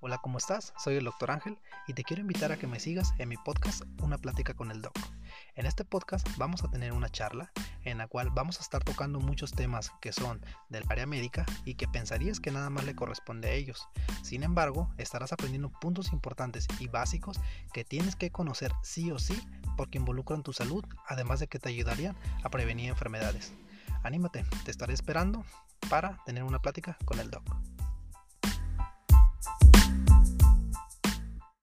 Hola, ¿cómo estás? Soy el Dr. Ángel y te quiero invitar a que me sigas en mi podcast Una plática con el Doc. En este podcast vamos a tener una charla en la cual vamos a estar tocando muchos temas que son del área médica y que pensarías que nada más le corresponde a ellos. Sin embargo, estarás aprendiendo puntos importantes y básicos que tienes que conocer sí o sí porque involucran tu salud, además de que te ayudarían a prevenir enfermedades. Anímate, te estaré esperando para tener una plática con el Doc.